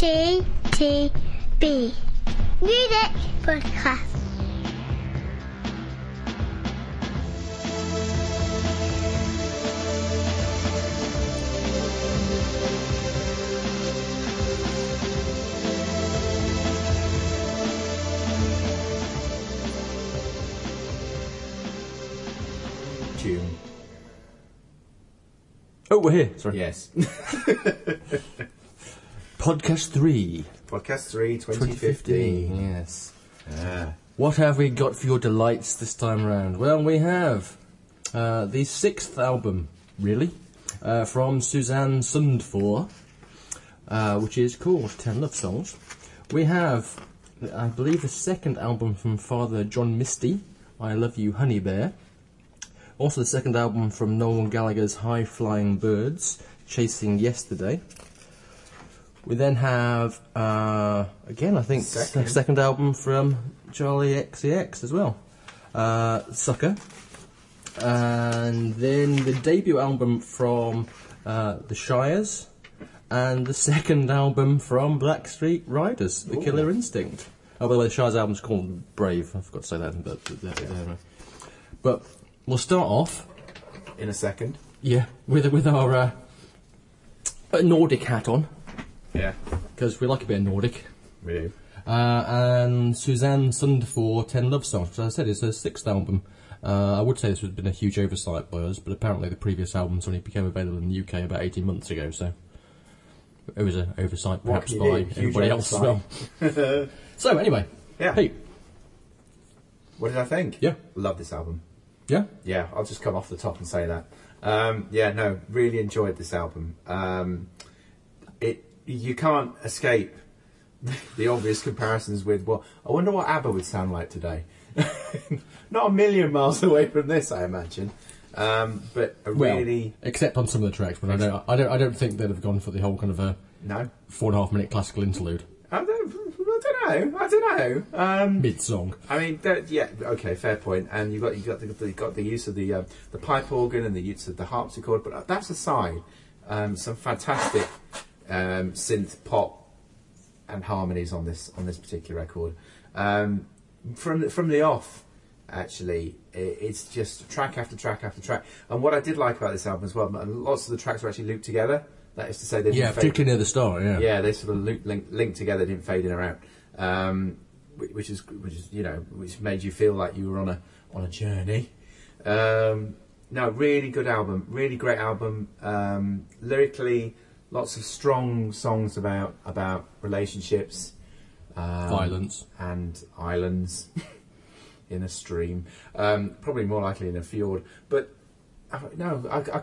TTB Music Podcast. Tune. Oh, we're here. Sorry. Yes. Podcast 3, Podcast 3, 2015. Yes. Ah. What have we got for your delights this time around? Well, we have uh, the sixth album, really, uh, from Suzanne Sundfør, uh, which is called Ten Love Songs. We have, I believe, the second album from Father John Misty, I Love You Honey Bear. Also, the second album from Noel Gallagher's High Flying Birds, Chasing Yesterday. We then have, uh, again, I think, Second. the second album from Charli XCX as well, uh, Sucker. And then the debut album from uh, The Shires, and the second album from Black Star Riders, The Killer Instinct. Oh, by the way, the Shires album's called Brave. I forgot to say that, but, but, but, but we'll start off In a second. yeah, with with our uh, Nordic hat on Yeah. because we like a bit of Nordic. We do. Uh, and Suzanne Sundfør, Ten Love Songs, which as I said is her sixth album. Uh, I would say this has been a huge oversight by us, but apparently the previous albums only became available in the UK about 18 months ago, so it was an oversight perhaps by everybody else as well. so anyway, Yeah. hey, What did I think? Yeah. Love this album. yeah, Yeah, I'll just come off the top and say that. Um, yeah, no, really enjoyed this album. Um, it you can't escape the obvious comparisons with well, I wonder what ABBA would sound like today. Not a million miles away from this, I imagine. Um, but a well, really except on some of the tracks, but I don't, I don't, I don't think they'd have gone for the whole kind of a no. four and a half minute classical interlude I don't, I don't know. I don't know. Um, mid song. I mean, yeah, okay, fair point. And you got you got the, the got the use of the uh, the pipe organ and the use of the harpsichord. But that's aside, um, some fantastic um, synth pop and harmonies on this on this particular record. Um, from the, from the off, actually, i it's just track after track after track. And what I did like about this album as well, lots of the tracks were actually looped together. That is to say, they didn't Yeah, fade- particularly near the start. Yeah, yeah, they sort of loop, link, linked together, didn't fade in or out, um, which is which is you know which made you feel like you were on a on a journey. Um, no, really good album, really great album. Um, lyrically, lots of strong songs about about relationships, um, Violence. and islands in a stream. Um, probably more likely in a fjord, but uh, no, I, I,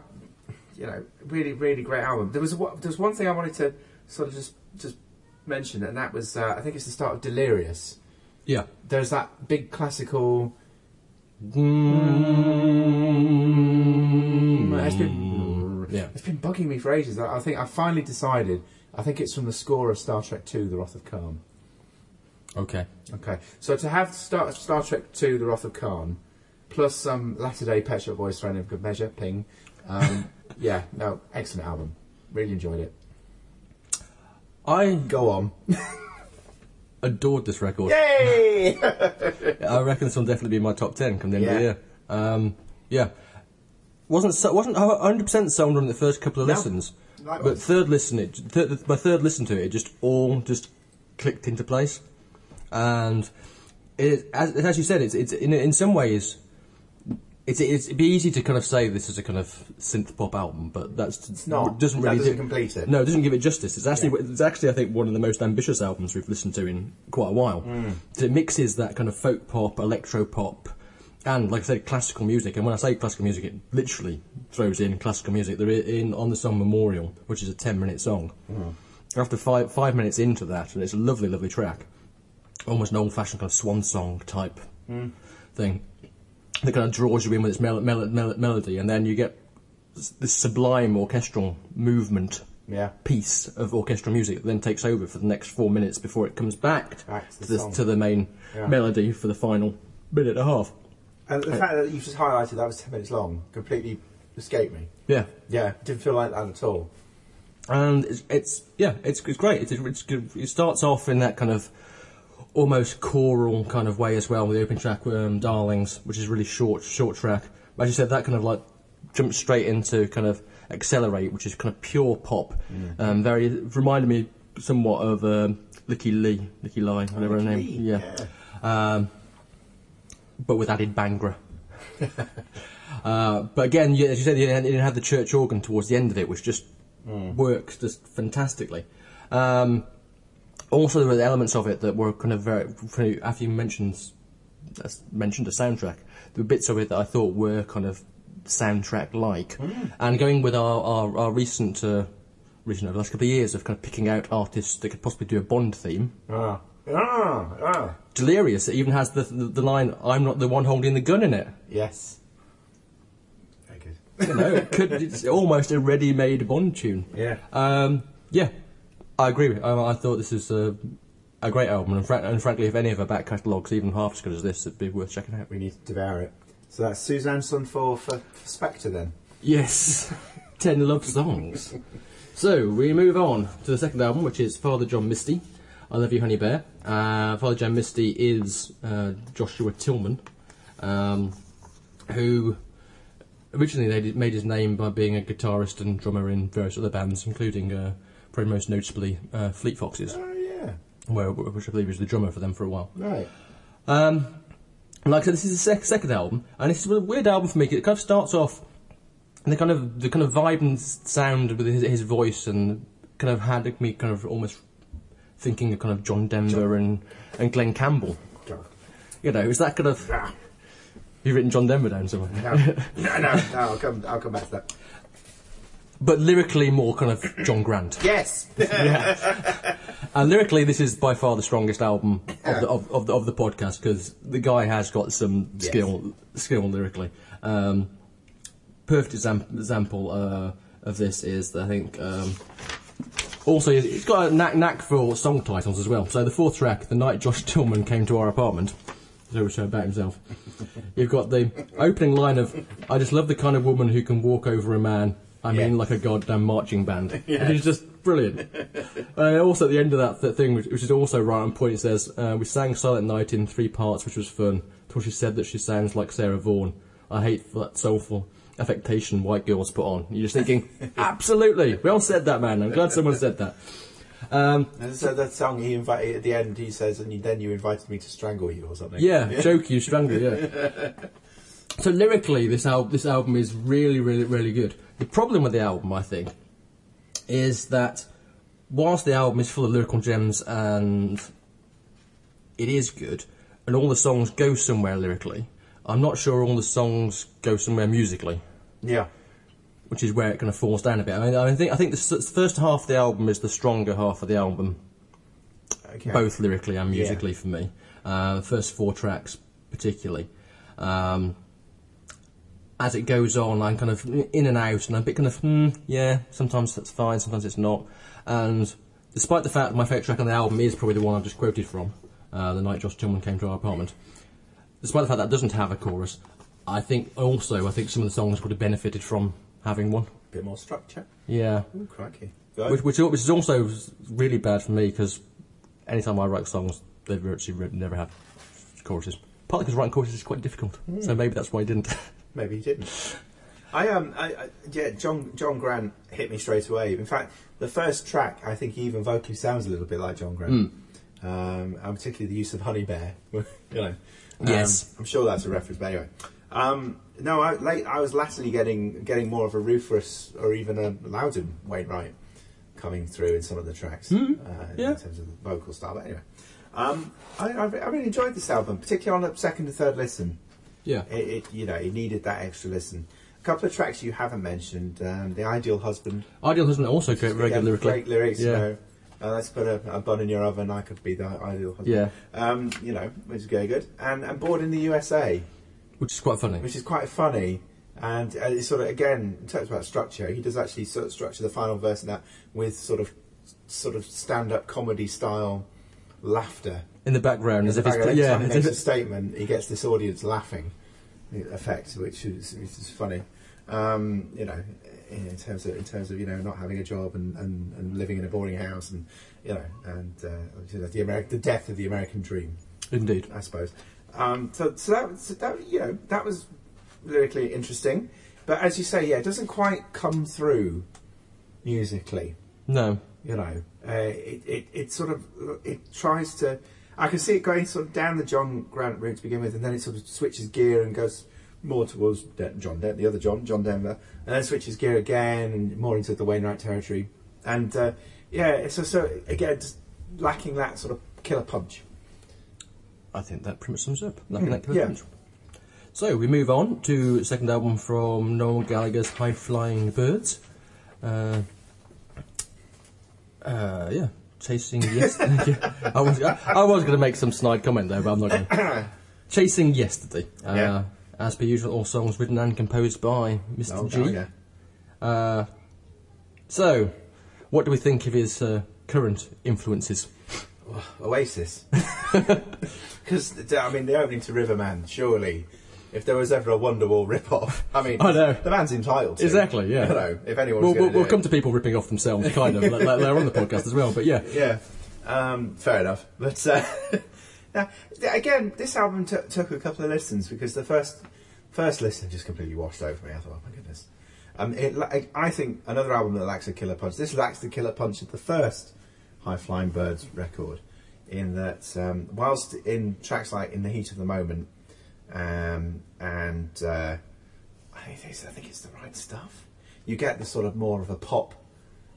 you know, really, really great album. There was one- there was one thing I wanted to sort of just just mention, and that was uh, I think it's the start of Delirious. yeah. There's that big classical. It's been, Yeah. it's been bugging me for ages. I think I finally decided. I think it's from the score of Star Trek II: The Wrath of Khan. Okay. Okay, so to have Star, Star Trek II: The Wrath of Khan, plus some latter day Pet Shop Boys thrown in good measure, ping. Um, yeah, no, excellent album. Really enjoyed it. I Go on. adored this record. Yay! I reckon this will definitely be my top ten come the end of the year. Um, yeah, wasn't so, wasn't hundred percent sold on the first couple of No. listens, Likewise. but third listen it third, my third listen to it, it just all just clicked into place, and it as, as you said, it's it's in in some ways. It's, it's, it'd be easy to kind of say this is a kind of synth pop album, but that's It's not. doesn't really doesn't do- complete it. No, it doesn't give it justice. It's actually it's actually I think one of the most ambitious albums we've listened to in quite a while. Mm. It mixes that kind of folk pop, electro pop, and like I said, classical music. And when I say classical music, it literally throws in classical music. They're in on the song Memorial, which is a ten minute song. Mm. After five five minutes into that, and it's a lovely, lovely track, almost an old fashioned kind of swan song type Mm. thing. That kind of draws you in with its mel- mel- mel- melody, and then you get this sublime orchestral movement Yeah. piece of orchestral music that then takes over for the next four minutes before it comes back Back to the, to the main Yeah. melody for the final minute and a half. And the fact that you just highlighted that was 10 minutes long completely escaped me. Yeah. Yeah, didn't feel like that at all. and it's, it's yeah, it's it's great. It's, it's good. It starts off in that kind of almost choral kind of way as well with the open track um, "Darlings," which is really short short track. But as you said, that kind of like jumps straight into kind of "Accelerate," which is kind of pure pop. Um, very reminded me somewhat of um, Lykke Li, Licky Lie, whatever her name. Lee, yeah. Um, but with added Bhangra. uh, but again, as you said, you didn't have the church organ towards the end of it, which just works just fantastically. Um, also, there were elements of it that were kind of very. After you mentioned mentioned a soundtrack, there were bits of it that I thought were kind of soundtrack like. And going with our our, our recent. Uh, Recent over the last couple of years of kind of picking out artists that could possibly do a Bond theme. Ah, ah, ah. Delirious. It even has the, the the line "I'm not the one holding the gun" in it. Yes. Very good. You know, it could, it's almost a ready-made Bond tune. Yeah. Um, yeah, I agree. with- I, I thought this is a, a great album, and, and frankly, if any of our back catalogues even half as good as this, it'd be worth checking out. We need to devour it. So that's Suzanne Sundfør for, for Spectre then. Yes, ten love songs. So we move on to the second album, which is Father John Misty. I love you, Honey Bear. Uh, Father John Misty is uh, Joshua Tillman, um, who originally they made his name by being a guitarist and drummer in various other bands, including uh, probably most noticeably uh, Fleet Foxes, Oh yeah. where, which I believe he was the drummer for them for a while. Right. Um, like I said, this is the sec- second album, and it's a weird album for me. It kind of starts off, and the kind of the kind of vibe and sound with his, his voice, and kind of had me kind of almost thinking of kind of John Denver and and Glen Campbell. You know, is that kind of. Ah, You've written John Denver down somewhere, no, no, no, no, I'll come, I'll come back to that. but lyrically more kind of John Grant. Yes. yeah. And lyrically, this is by far the strongest album of the of, of the, of the podcast because the guy has got some Yes. skill skill lyrically. Um, perfect exam- example uh, of this is I think um, also he's- got a knack, knack for song titles as well. So the fourth track, "The Night Josh Tillman Came to Our Apartment," so which about himself. You've got the opening line of "I just love the kind of woman who can walk over a man." I mean, Yeah. like a goddamn marching band. And he's just brilliant. And also at the end of that th- thing, which, which is also right on point, it says, uh, We sang Silent Night in three parts, which was fun. Till she said that she sounds like Sarah Vaughan. I hate that soulful affectation white girls put on. You're just thinking, Absolutely! Well said that, man. I'm glad someone said that. Um, And so that song he invited at the end, he says, and then you invited me to strangle you or something. yeah, joke you, strangle, yeah. So lyrically, this, al- this album is really, really, really good. The problem with the album, I think, is that whilst the album is full of lyrical gems and it is good, and all the songs go somewhere lyrically, I'm not sure all the songs go somewhere musically, Yeah. which is where it kind of falls down a bit. I, mean, I think I think the first half of the album is the stronger half of the album, Okay. both lyrically and Yeah. musically for me. Uh, the first four tracks, particularly. Um, as it goes on, I'm kind of in and out, and I'm a bit kind of, hmm, yeah, sometimes that's fine, sometimes it's not. And despite the fact that my favourite track on the album is probably the one I've just quoted from, uh, The Night Josh Tillman Came to Our Apartment, despite the fact that it doesn't have a chorus, I think also, I think some of the songs would have benefited from having one. A bit more structure. Yeah. Ooh, crikey. Which, which, which is also really bad for me because anytime I write songs, they virtually never have choruses. Partly because writing choruses is quite difficult, so maybe that's why I didn't. Maybe he didn't. I um, I, I, yeah, John John Grant hit me straight away. In fact, the first track, I think he even vocally sounds a little bit like John Grant. Um, and particularly the use of Honey Bear. you know, um, Yes. I'm sure that's a reference. But anyway, um, no, I, late, I was latterly getting getting more of a Rufus or even a Loudon Wainwright coming through in some of the tracks uh, yeah. in terms of the vocal style. But anyway, um, I, I, I really enjoyed this album, particularly on a second and third listen. yeah. It, it you know it needed that extra listen. A couple of tracks you haven't mentioned, um, the Ideal Husband, Ideal Husband also great, very good lyrically. great lyrics. You Yeah. know, uh, let's put a, a bun in your oven. I could be the ideal husband. Yeah. Um, you know, which is very good. And and Born in the USA, Which is quite funny. which is quite funny. And uh, it's sort of again in terms about structure, he does actually sort of structure the final verse in that with sort of sort of stand up comedy style laughter. In the background, as In if the it's. background, every Yeah, time he as makes if a statement, he gets this audience laughing effect, which is, which is funny. Um, you know, in, terms of in terms of you know not having a job and, and, and living in a boarding house and you know and uh, you know, the Ameri- the death of the American dream. Indeed. I suppose. Um, so, so that, was- that, you know, that was lyrically interesting, but as you say, yeah, it doesn't quite come through musically. No. You know, uh, it, it, it sort of it tries to. I can see it going sort of down the John Grant route to begin with, and then it sort of switches gear and goes more towards De- John, Den- the other John, John Denver, and then switches gear again and more into the Wainwright territory. And uh, yeah, so, so again just lacking that sort of killer punch. I think that pretty much sums up. Lacking that killer yeah. punch. So we move on to second album from Noel Gallagher's High Flying Birds. Uh, uh, yeah, chasing yesterday. I was I, I was going to make some snide comment there, but I'm not going. to. chasing yesterday. Uh, Yeah. As per usual, all songs written and composed by Mr. Oh, G. yeah. Uh, so, what do we think of his uh, current influences? Oasis. Because, I mean, the opening to Riverman, surely, if there was ever a Wonderwall rip-off, I mean, I know. the man's entitled to. Exactly, yeah. You know, if anyone's We'll, we'll, we'll come to people ripping off themselves, kind of, later on the podcast as well. But yeah, Yeah, um, fair enough. But, uh, now, again, this album t- took a couple of listens because the first first listen just completely washed over me. I thought, oh my goodness. Um, it, la- I- think another album that lacks a killer punch. This lacks the killer punch of the first High Flying Birds record, in that um, whilst in tracks like "In the Heat of the Moment" um, and uh, I think it's, I think it's the right stuff. You get the sort of more of a pop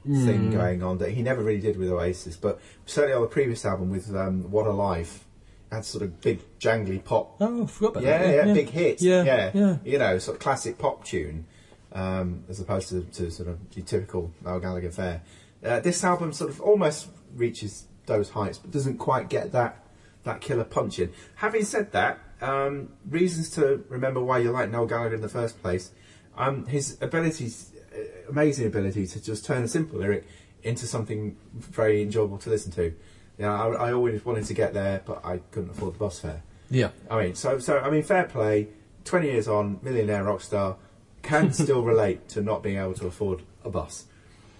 thing going on that he never really did with Oasis, but certainly on the previous album with um, "What a Life." Had sort of big jangly pop oh, I forgot about yeah, that. yeah, big hit. Yeah, yeah, yeah. You know, sort of classic pop tune, um, as opposed to, to sort of the typical Noel Gallagher fare. Uh, this album sort of almost reaches those heights, but doesn't quite get that that killer punch in. Having said that, um, reasons to remember why you like Noel Gallagher in the first place. Um, his abilities, uh, amazing ability to just turn a simple lyric into something very enjoyable to listen to. Yeah, I, I always wanted to get there, but I couldn't afford the bus fare. Yeah, I mean, so so I mean, fair play. Twenty years on, millionaire rock star can still relate to not being able to afford a bus,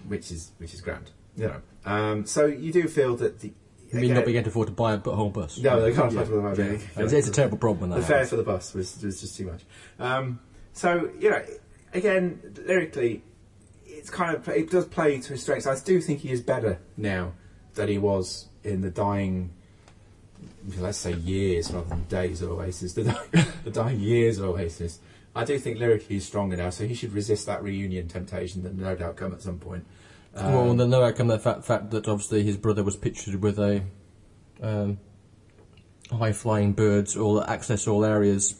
which is which is grand. You know, um, so you do feel that the I mean, again, not being able to afford to buy a whole bus. No, they can't afford to buy a bus. It's, it's a terrible problem that the fare for the bus was, was just too much. Um, so you know, again, lyrically, it's kind of it does play to his strengths. I do think he is better now than he was in the dying. Let's say years rather than days of Oasis. The, di- the dying years of Oasis. I do think lyrically he's stronger now, so he should resist that reunion temptation that no doubt come at some point. Um, well, then no outcome the fact, the fact that obviously his brother was pictured with a um, high flying birds all access all areas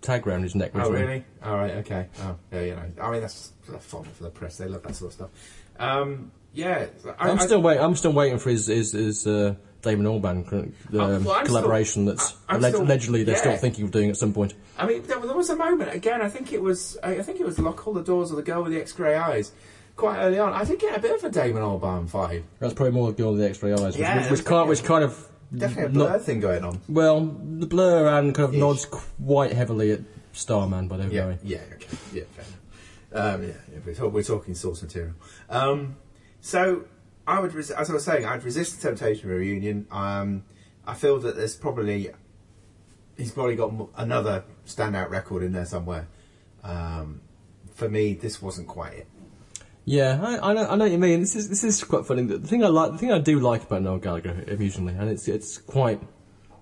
tag around his neck. Oh really? All right. Okay. Oh yeah. You know. I mean, that's that's fodder for the press. They love that sort of stuff. Um, yeah. I, I'm I- still waiting. I'm still waiting for his his, his uh, Damon Albarn co- um, Oh, well, collaboration. that's I- I'm alleg- still- allegedly they're still thinking of doing at some point. I mean, there, there was a moment again. I think it was. I I think it was "Lock All the Doors" or "The Girl with the X-Ray Eyes." Quite early on, I did get a bit of a Damon Albarn vibe. That's probably more the girl with the X-ray eyes, which, Yeah, which, which, kind, which kind of Definitely a not- blur thing going on. well, the blur and kind of Ish. nods quite heavily at Starman by David Yeah. Yeah. Okay. Yeah. Fair enough. Um, yeah. yeah we're, talk, we're talking source material. Um, so I would, res- as I was saying, I'd resist the temptation of a reunion. Um, I feel that there's probably he's probably got another standout record in there somewhere. Um, for me, this wasn't quite it. Yeah, I, I, know, I know what you mean. This is this is quite funny. The thing I like, the thing I do like about Noel Gallagher, amusingly, and it's it's quite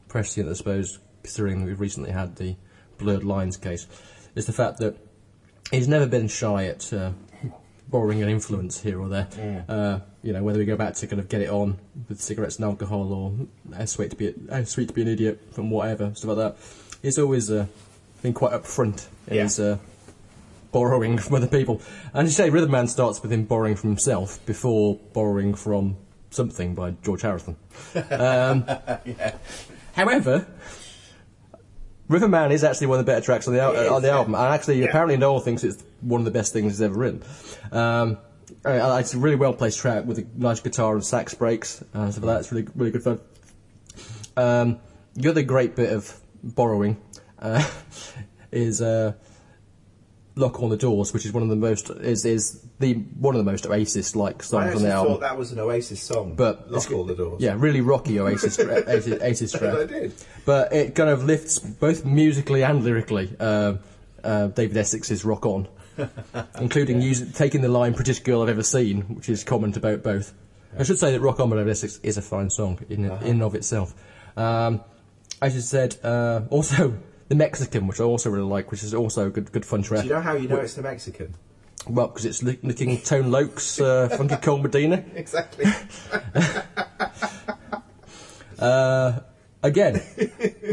prescient, I suppose, considering we've recently had the blurred lines case, is the fact that he's never been shy at uh, borrowing an influence here or there. Uh, you know, whether we go back to kind of get it on with cigarettes and alcohol, or how sweet to be how sweet to be an idiot from whatever stuff like that. He's always uh, been quite upfront in Yeah. his. Uh, borrowing from other people. And you say Riverman starts with him borrowing from himself before borrowing from something by George Harrison. Um, However, River Man is actually one of the better tracks on the, al- on the album, and actually, Yeah. apparently, Noel thinks it's one of the best things he's ever written. Um, uh, it's a really well placed track with a nice guitar and sax breaks and stuff like that. It's really, really good fun. Um, the other great bit of borrowing uh, is uh, "Lock All the Doors," which is one of the most is is the one of the most Oasis like songs on the album. thought that was an Oasis song. But lock all the doors. Yeah, really rocky Oasis Oasis, Oasis I track. did. But it kind of lifts both musically and lyrically uh, uh, David Essex's "Rock On," including using, taking the line "Prettiest girl I've ever seen," which is common to both. I should say that "Rock On" by David Essex is a fine song in in and of itself. Um, as you said, uh, also the Mexican, which I also really like, which is also a good good fun track. Do you know how you know it's the Mexican? Well, because it's licking Tone Lōc's uh, Funky Cold Medina. Exactly. Uh, again,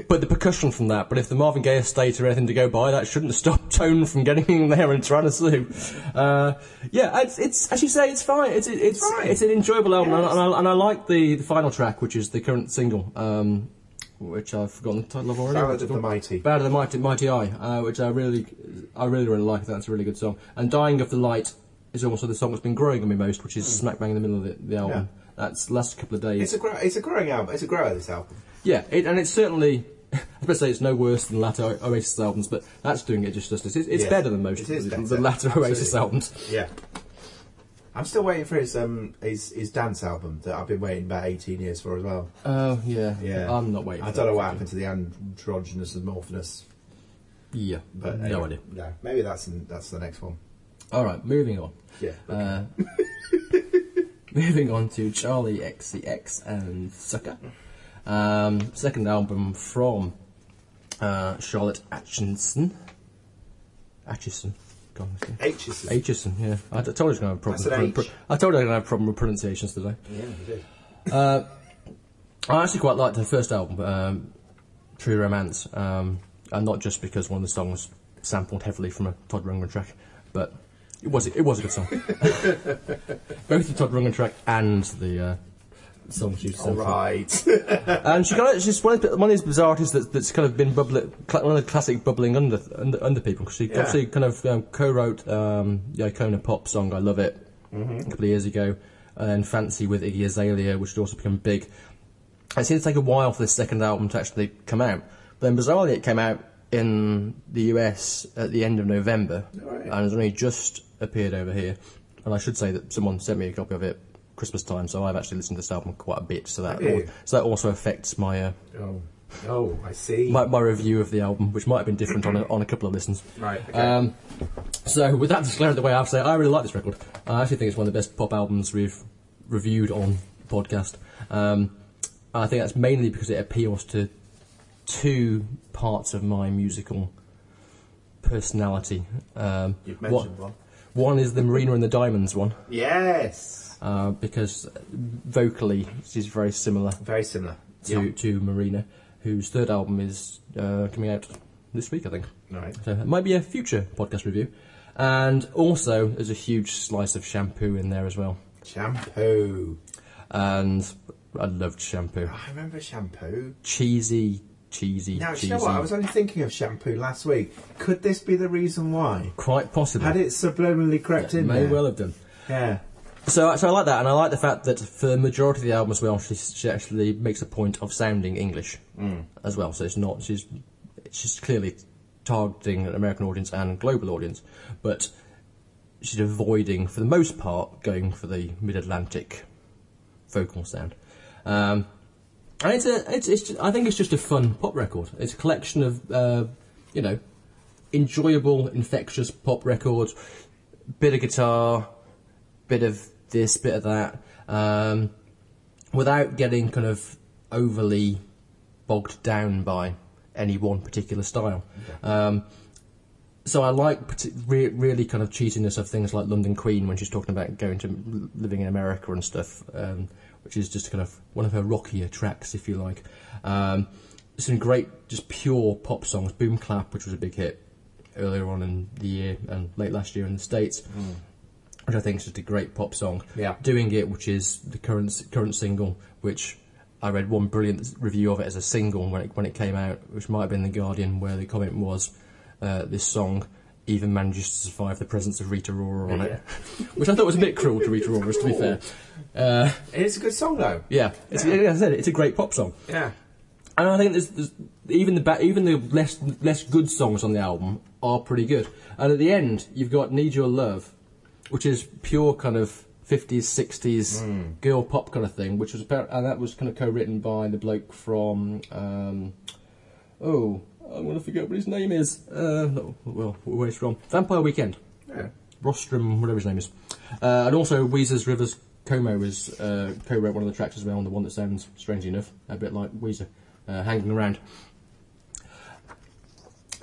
but the percussion from that. But if the Marvin Gaye estate are anything to go by, that shouldn't stop Tone from getting in there and trying to sue. Uh, yeah, it's, it's as you say, it's fine. It's it's fine. it's an enjoyable album, Yeah, and, I, and, I, and I like the, the final track, which is the current single, um, which I've forgotten the title of already. Ballad of the? Mighty. Ballad of the Mighty Mighty Eye, uh, which I really, I really really like. That's a really good song. And Dying of the Light is also the song that's been growing on me most, which is smack bang in the middle of the, the album. That's the last couple of days. It's a grow, it's a growing album. It's a grower. This album. Yeah, it, and it's certainly. I was say it's no worse than latter Oasis albums, but that's doing it just justice. It's, it's Yes, better than most of the, the latter Oasis albums. Yeah. I'm still waiting for his um his, his dance album that I've been waiting about 18 years for as well. Oh yeah, Yeah. I'm not waiting. I for don't that. know what happened to the androgynous amorphness, Yeah, but no anyway, idea. No, maybe that's that's the next one. All right, moving on. Yeah. Uh, moving on to Charli XCX and Sucker. Um, second album from uh, Charlotte Aitchison. Aitchison. God, what's her name? H's. is- Aitchison, yeah. I t- told you I was going to have a problem. That's with pro- H. I told you I was going to have a problem with pronunciations today. Yeah, you did. I actually quite liked her first album, um, True Romance, um, and not just because one of the songs sampled heavily from a Todd Rundgren track, but it was it was a good song. Both the Todd Rundgren track and the uh, song she's All sampled. right. And she kind of, she's one of, the- one of these bizarre artists that's, that's kind of been bubbling, cl- one of the classic bubbling under under, under people because she Yeah. obviously kind of um, co-wrote um, the Icona pop song "I Love It" Mm-hmm. a couple of years ago, and then "Fancy" with Iggy Azalea, which had also become big. It seemed to take a while for this second album to actually come out, but then bizarrely it came out in the US at the end of November, Right. and has only just appeared over here. And I should say that someone sent me a copy of it Christmas time, so I've actually listened to this album quite a bit. So that al- so that also affects my, uh, oh. Oh, I see. my my review of the album, which might have been different on a, on a couple of listens. right. Okay. Um, so with that disclaimer the way, I have to say I really like this record. I actually think it's one of the best pop albums we've reviewed on podcast. Um, I think that's mainly because it appeals to two parts of my musical personality. Um, You've one- mentioned one. One is the Marina and the Diamonds one, Yes. Uh, because vocally she's very similar Very similar. to, Yeah. to Marina, whose third album is uh, coming out this week, I think. Right. So it might be a future podcast review. And also, there's a huge slice of shampoo in there as well. Shampoo. And I loved shampoo. I remember shampoo. Cheesy, cheesy, Now, cheesy. you know what? I was only thinking of shampoo last week. Could this be the reason why? Quite possibly. Had it subliminally crept in May there? well have done. Yeah. So, so I like that, and I like the fact that for the majority of the album as well, she, she actually makes a point of sounding English as well. So it's not she's she's clearly targeting an American audience and global audience, but she's avoiding, for the most part, going for the mid-Atlantic vocal sound. Um, and it's a, it's, it's just, I think it's just a fun pop record. It's a collection of, uh, you know, enjoyable, infectious pop records. Bit of guitar, bit of this, bit of that, um, without getting kind of overly bogged down by any one particular style. Um, so I like re- really kind of cheesiness of things like London Queen when she's talking about going to living in America and stuff, um, which is just kind of one of her rockier tracks, if you like. Um, some great, just pure pop songs. Boom Clap, which was a big hit earlier on in the year and late last year in the States, which I think is just a great pop song. Yeah. Doing It, which is the current current single, which I read one brilliant review of it as a single when it, when it came out, which might have been The Guardian, where the comment was, uh, this song even manages to survive the presence of Rita Ora on it. which I thought was a bit cruel to Rita Ora, to be fair. And it's a good song, though. Yeah, it's, like I said, it's a great pop song. Yeah. And I think there's, there's even the ba- even the less less good songs on the album are pretty good. And at the end, you've got "Need Your Love," which is pure kind of 50s, 60s girl pop kind of thing, which was apparent, and that was kind of co-written by the bloke from um, oh, I'm going to forget what his name is. Uh, no, well, where he's from? Vampire Weekend. Yeah. Rostam, whatever his name is. Uh, and also Weezer's Rivers Cuomo is uh, co-wrote one of the tracks as well, and the one that sounds, strangely enough, a bit like Weezer, uh, hanging around.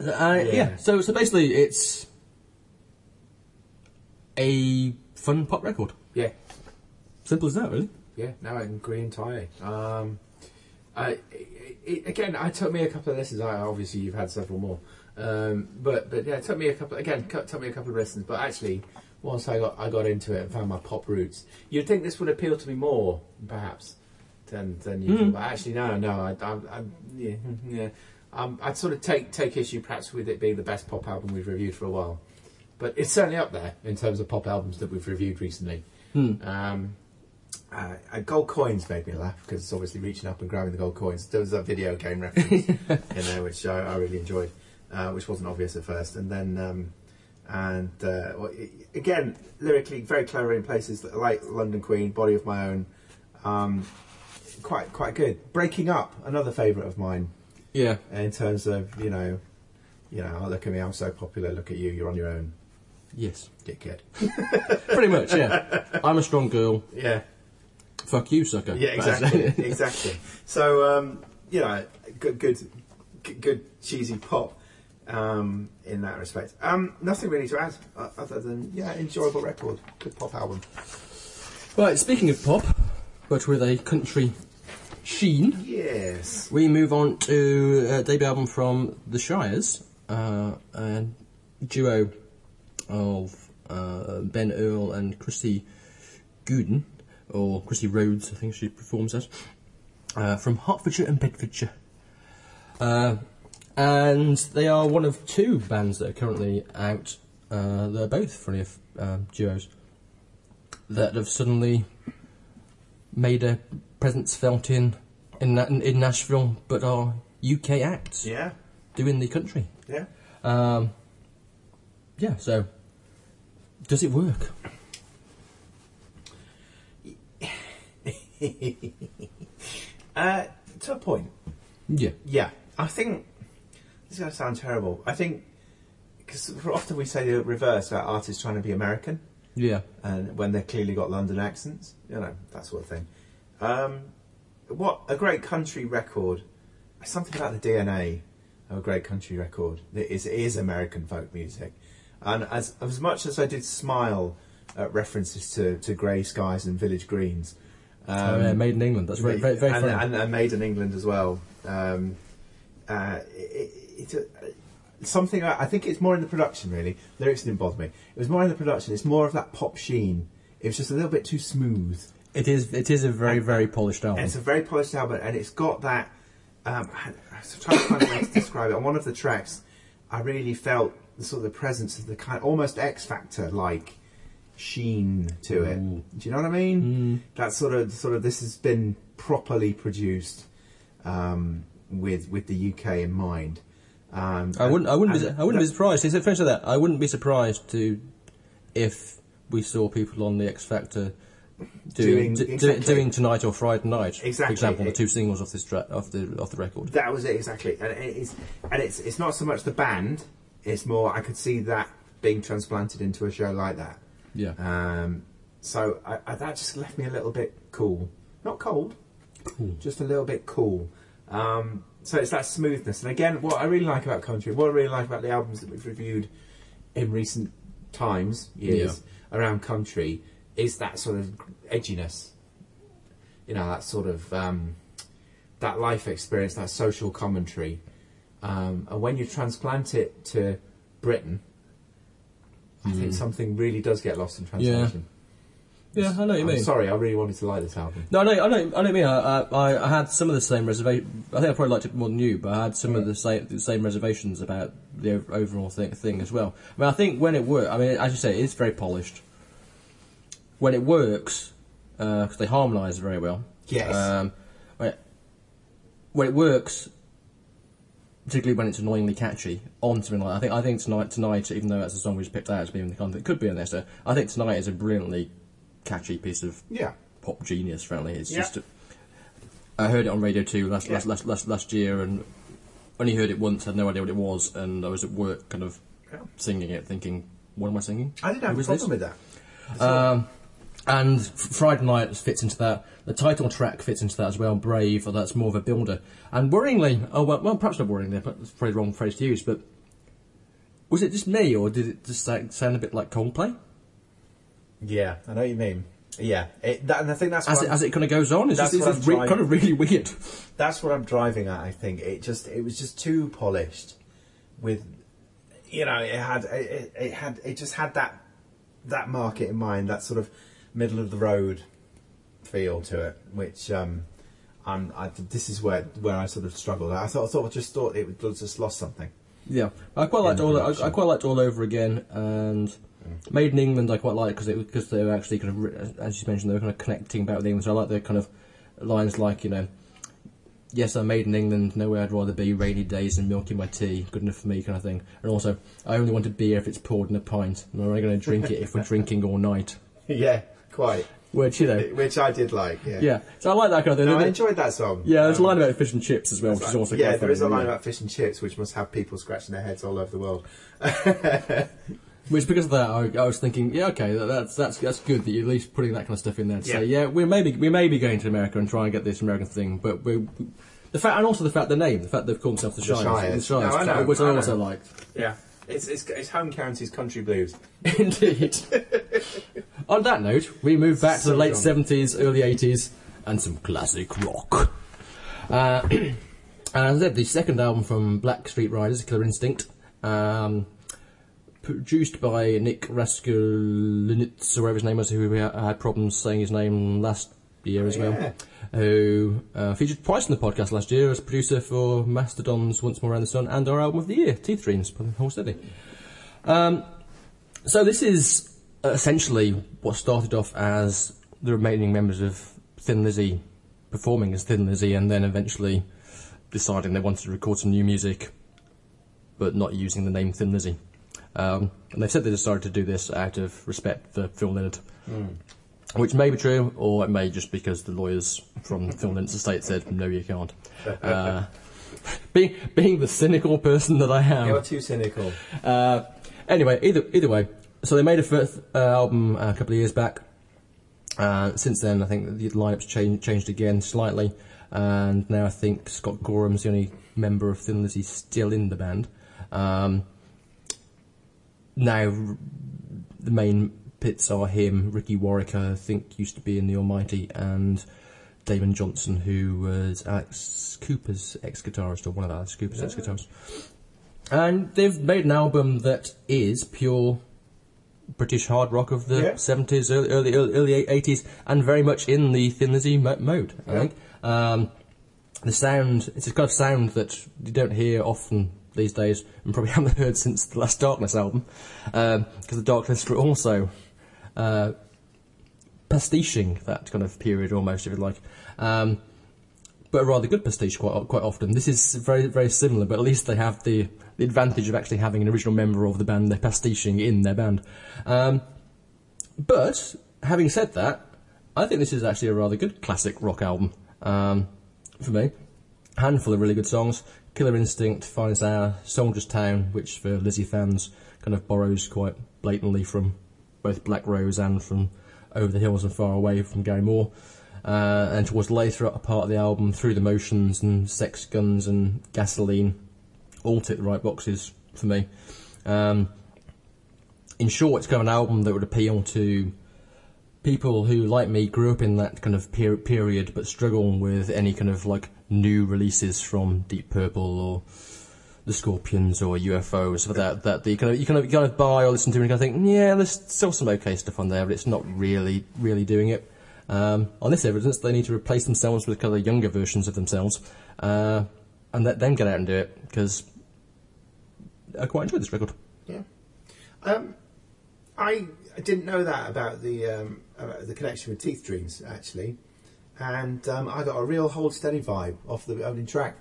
Uh, yeah. Yeah. so so basically it's a fun pop record. Yeah. Simple as that, really. Yeah, no, I agree entirely. Um, I, it, again, it took me a couple of lessons. I, obviously, you've had several more, um, but but yeah, it took me a couple. Again, cut- took me a couple of lessons. But actually, once I got I got into it and found my pop roots, you'd think this would appeal to me more, perhaps, than than usual. But actually, no, no, I, I, I yeah, yeah. Um, I'd sort of take take issue perhaps with it being the best pop album we've reviewed for a while, but it's certainly up there in terms of pop albums that we've reviewed recently. Um, uh, uh, gold coins made me laugh because it's obviously reaching up and grabbing the gold coins. There was a video game reference in there which I, I really enjoyed, uh, which wasn't obvious at first. And then, um, and uh, well, again, lyrically very clever in places like London Queen, Body of My Own, um, quite quite good. Breaking Up, another favourite of mine Yeah. in terms of you know, you know, look at me, I'm so popular. Look at you, you're on your own, Yes. dickhead. Pretty much, yeah. I'm a strong girl. Yeah. Fuck you, sucker. Yeah, exactly, exactly. So um, you know, good, good, good cheesy pop um, in that respect. Um, nothing really to add uh, other than yeah, enjoyable record, good pop album. Right, speaking of pop, but with a country sheen, Yes. we move on to a debut album from The Shires, uh, a duo of uh, Ben Earle and Christy Gooden, or Crissie Rhodes, I think she performs as, uh, from Hertfordshire and Bedfordshire. Uh, and they are one of two bands that are currently out. Uh, they're both, funny um, duos that have suddenly made a presence felt in in, in Nashville, but are UK acts Yeah. doing the country. Yeah. Um, yeah, so does it work? Uh, to a point. Yeah. Yeah, I think this is going to sound terrible. I think because often we say the reverse about artists trying to be American. Yeah. and when they've clearly got London accents, you know, that sort of thing. Um, what a great country record! Something about the DNA of a great country record. It is, is American folk music, and as as much as I did smile at references to, to grey skies and village greens, um, oh, yeah, made in England. That's very, very, very and, funny. and, and made in England as well. Um, uh, it, it's a, something I, I think it's more in the production really. Lyrics didn't bother me. It was more in the production. It's more of that pop sheen. It was just a little bit too smooth. it is. It is a very, And- very polished album. It's a very polished album, and it's got that. Um, I'm trying to find a way to describe it. On one of the tracks, I really felt the sort of the presence of the kind, almost X Factor like sheen to it. Ooh. Do you know what I mean? That sort of, sort of. This has been properly produced um, with with the UK in mind. Um, I wouldn't. I wouldn't. Be, I wouldn't be surprised. It's finish that. I wouldn't be surprised to if we saw people on the X Factor doing Doing- doing, exactly. doing tonight or Friday night. Exactly. For example, the two singles off this track off the off the record. That was it exactly, and it's and it's it's not so much the band. It's more I could see that being transplanted into a show like that. Yeah. Um, so I, I, that just left me a little bit cool, not cold, Cool. just a little bit cool. Um, so it's that smoothness, and again, what I really like about country, what I really like about the albums that we've reviewed in recent times, years around country, is that sort of edginess. You know, that sort of um, that life experience, that social commentary, um, and when you transplant it to Britain, I think something really does get lost in translation. Yeah, I know what you I'm mean. sorry, I really wanted to like this album. No, I know, I know, I know. what you mean. I, I, I had some of the same reservation. I think I probably liked it more than you, but I had some of the same, the same reservations about the overall thing, thing as well. I mean, I think when it works, I mean, as you say, it is very polished. When it works, because they harmonise very well. Yes. Um, when, it, when it works, particularly when it's annoyingly catchy, on something like I think I think tonight tonight, even though that's a song we just picked out as being the kind that could be on there, so I think tonight is a brilliantly catchy piece of Yeah. pop genius. Frankly, it's Yeah. just. A, I heard it on Radio Two last, Yeah. last last last last year, and only heard it once. Had no idea what it was, and I was at work, kind of Yeah. singing it, thinking, "What am I singing?" I didn't have Who a problem this? with that. Um, and Friday Night fits into that. The title track fits into that as well. Brave, or that's more of a builder. And worryingly, oh well, well perhaps not worryingly, but that's probably the wrong phrase to use. But was it just me, or did it just like, sound a bit like Coldplay Yeah, I know what you mean. Yeah, it, that, and I think that's as it, as it kind of goes on? It's just it's I'm re- kind of really weird. that's what I'm driving at. I think it just it was just too polished. With you know, it had it, it- it had it just had that that market in mind, that sort of middle of the road feel to it, which um, I'm, I, this is where where I sort of struggled. I thought I thought I just thought it would just lost something. Yeah, I quite liked all. I. I quite liked all over again, and Made in England. I quite liked because it because they were actually kind of, as you mentioned, they were kind of connecting back with England. So I like the kind of lines like you know, yes, I'm made in England. Nowhere I'd rather be. Rainy days and milking my tea, good enough for me, kind of thing. And also, I only want a beer if it's poured in a pint. I'm only going to drink it if we're drinking all night. yeah, quite. Which you know, Which I did like. Yeah. yeah. So I like that kind of thing. No, I enjoyed that song. yeah, there's a Um, line about fish and chips as well, which is also yeah, there is a line yeah. about fish and chips, which must have people scratching their heads all over the world. Which because of that, I, I was thinking, yeah, okay, that, that's that's that's good that you're at least putting that kind of stuff in there to say, yeah, we may be we may be going to America and try and get this American thing, but we the fact and also the fact the name, the fact they've called themselves the The Shires, Shires. the Shires, No, I know, which I, I also know. liked. Yeah, it's it's, it's home counties country blues. Indeed. On that note, we move back to the late dumb. seventies, early eighties, and some classic rock. Uh, and as I said, the second album from Black Star Riders, Killer Instinct, um, produced by Nick Raskulinecz, or whatever his name was, who we had problems saying his name last year as Yeah. well. Who uh, featured twice in the podcast last year as producer for Mastodon's Once More Around the Sun and our album of the year, Teeth Dreams, by the Hold Steady. Um, so this is essentially what started off as the remaining members of Thin Lizzy performing as Thin Lizzy, and then eventually deciding they wanted to record some new music, but not using the name Thin Lizzy. Um, and they said they decided to do this out of respect for Phil Lynott, which may be true, or it may just because the lawyers from Phil Lynott's estate said no, you can't. Uh, being being the cynical person that I am, You're too cynical. uh, anyway, either either way, so they made a first uh, album uh, a couple of years back. Uh, since then, I think the lineup's changed changed again slightly, and now I think Scott Gorham's the only member of Thin Lizzy still in the band. Um, now, the main pits are him, Ricky Warwick, I think used to be in the Almighty, and Damon Johnson, who was Alice Cooper's ex-guitarist, or one of Alice Cooper's ex-guitarists. And they've made an album that is pure British hard rock of the Yeah. 70s, early, early, early, early 80s, and very much in the Thin Lizzy mo- mode, I Yeah. think. Um, the sound, it's a kind of sound that you don't hear often these days, and probably haven't heard since the last Darkness album, because the Darkness were also uh, pastiching that kind of period almost, if you like. Um, but a rather good pastiche quite quite often. This is very very similar, but at least they have the, the advantage of actually having an original member of the band they're pastiching in their band. Um, but having said that, I think this is actually a rather good classic rock album um, for me. Handful of really good songs. Killer Instinct, Finest Hour, Soldier's Town, which for Lizzy fans kind of borrows quite blatantly from both Black Rose and from Over the Hills and Far Away from Gary Moore. Uh, and towards later part of the album, Through the Motions and Sex Guns and Gasoline, all tick the right boxes for me. Um, in short, it's kind of an album that would appeal to people who, like me, grew up in that kind of per- period but struggle with any kind of like new releases from Deep Purple or the Scorpions or UFOs that that the kind of you kind of you kind of buy or listen to and you kind of think, yeah, there's still some okay stuff on there, but it's not really really doing it. Um, on this evidence, they need to replace themselves with kind of younger versions of themselves, uh, and let them get out and do it because I quite enjoyed this record. Yeah. Um, I I didn't know that about the um, about the connection with Teeth Dreams actually, and um, I got a real hold steady vibe off the opening track.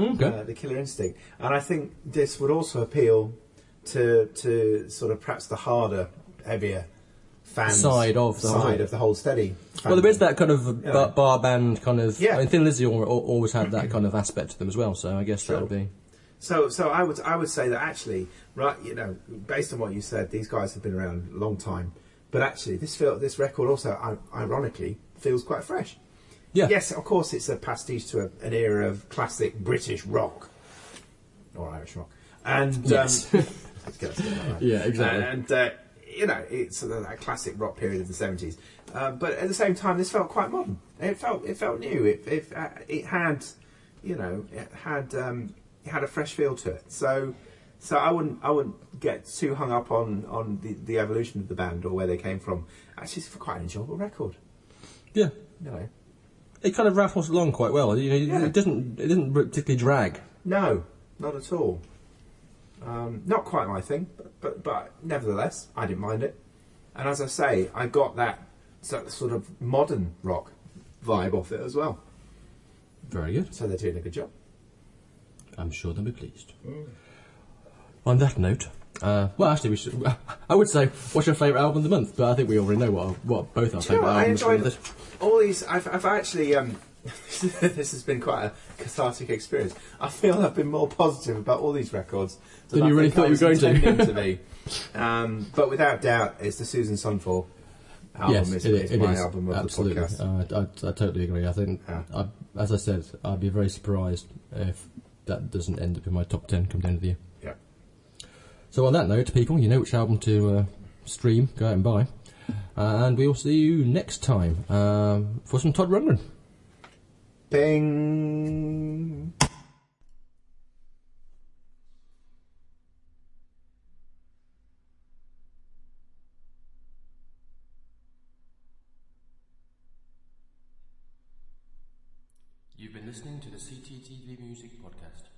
Okay. uh, the Killer Instinct, and I think this would also appeal to to sort of perhaps the harder, heavier fans Side of the side whole- of the Hold Steady. Well, there is that kind of Yeah. bar, bar band kind of. Yeah. I mean, Thin Lizzy al- al- always had that kind of aspect to them as well. So I guess Sure. that'll be. So, so I would I would say that actually, right, you know, based on what you said, these guys have been around a long time. But actually, this feel, this record also, ironically, feels quite fresh. Yeah. Yes, of course, it's a pastiche to a, an era of classic British rock or Irish rock, and Yes. um, let's get- let's get that right. Yeah, exactly. And uh, you know, it's of that classic rock period of the seventies. Uh, but at the same time, this felt quite modern. It felt it felt new. It it, uh, it had, you know, it had um, it had a fresh feel to it. So. So I wouldn't, I wouldn't get too hung up on, on the, the evolution of the band or where they came from. Actually, it's quite an enjoyable record. Yeah. You know, It kind of rattles along quite well. You know, Yeah. it doesn't. It doesn't particularly drag. No, not at all. Um, not quite my thing, but, but but nevertheless, I didn't mind it. And as I say, I got that sort of modern rock vibe off it as well. Very good. So they're doing a good job. I'm sure they'll be pleased. On that note, uh, well, actually, we should. I would say, what's your favourite album of the month? But I think we already know what what both our Do you know favourite what? I enjoyed all these. I've, I've actually. Um, this has been quite a cathartic experience. I feel I've been more positive about all these records Than I you really thought you were going to. to be. Um, but without doubt, it's the Suzanne Sundfør album. Yes, is, it, is it my is. album of Absolutely. the podcast. Uh, I, I totally agree. I think, Yeah. I, as I said, I'd be very surprised if that doesn't end up in my top 10 come the end of the year. Yeah. So, on that note, people, you know which album to uh, stream, go out and buy. Uh, and we will see you next time um, for some Todd Rundgren. Bing. You've been listening to the CTTV Music Podcast.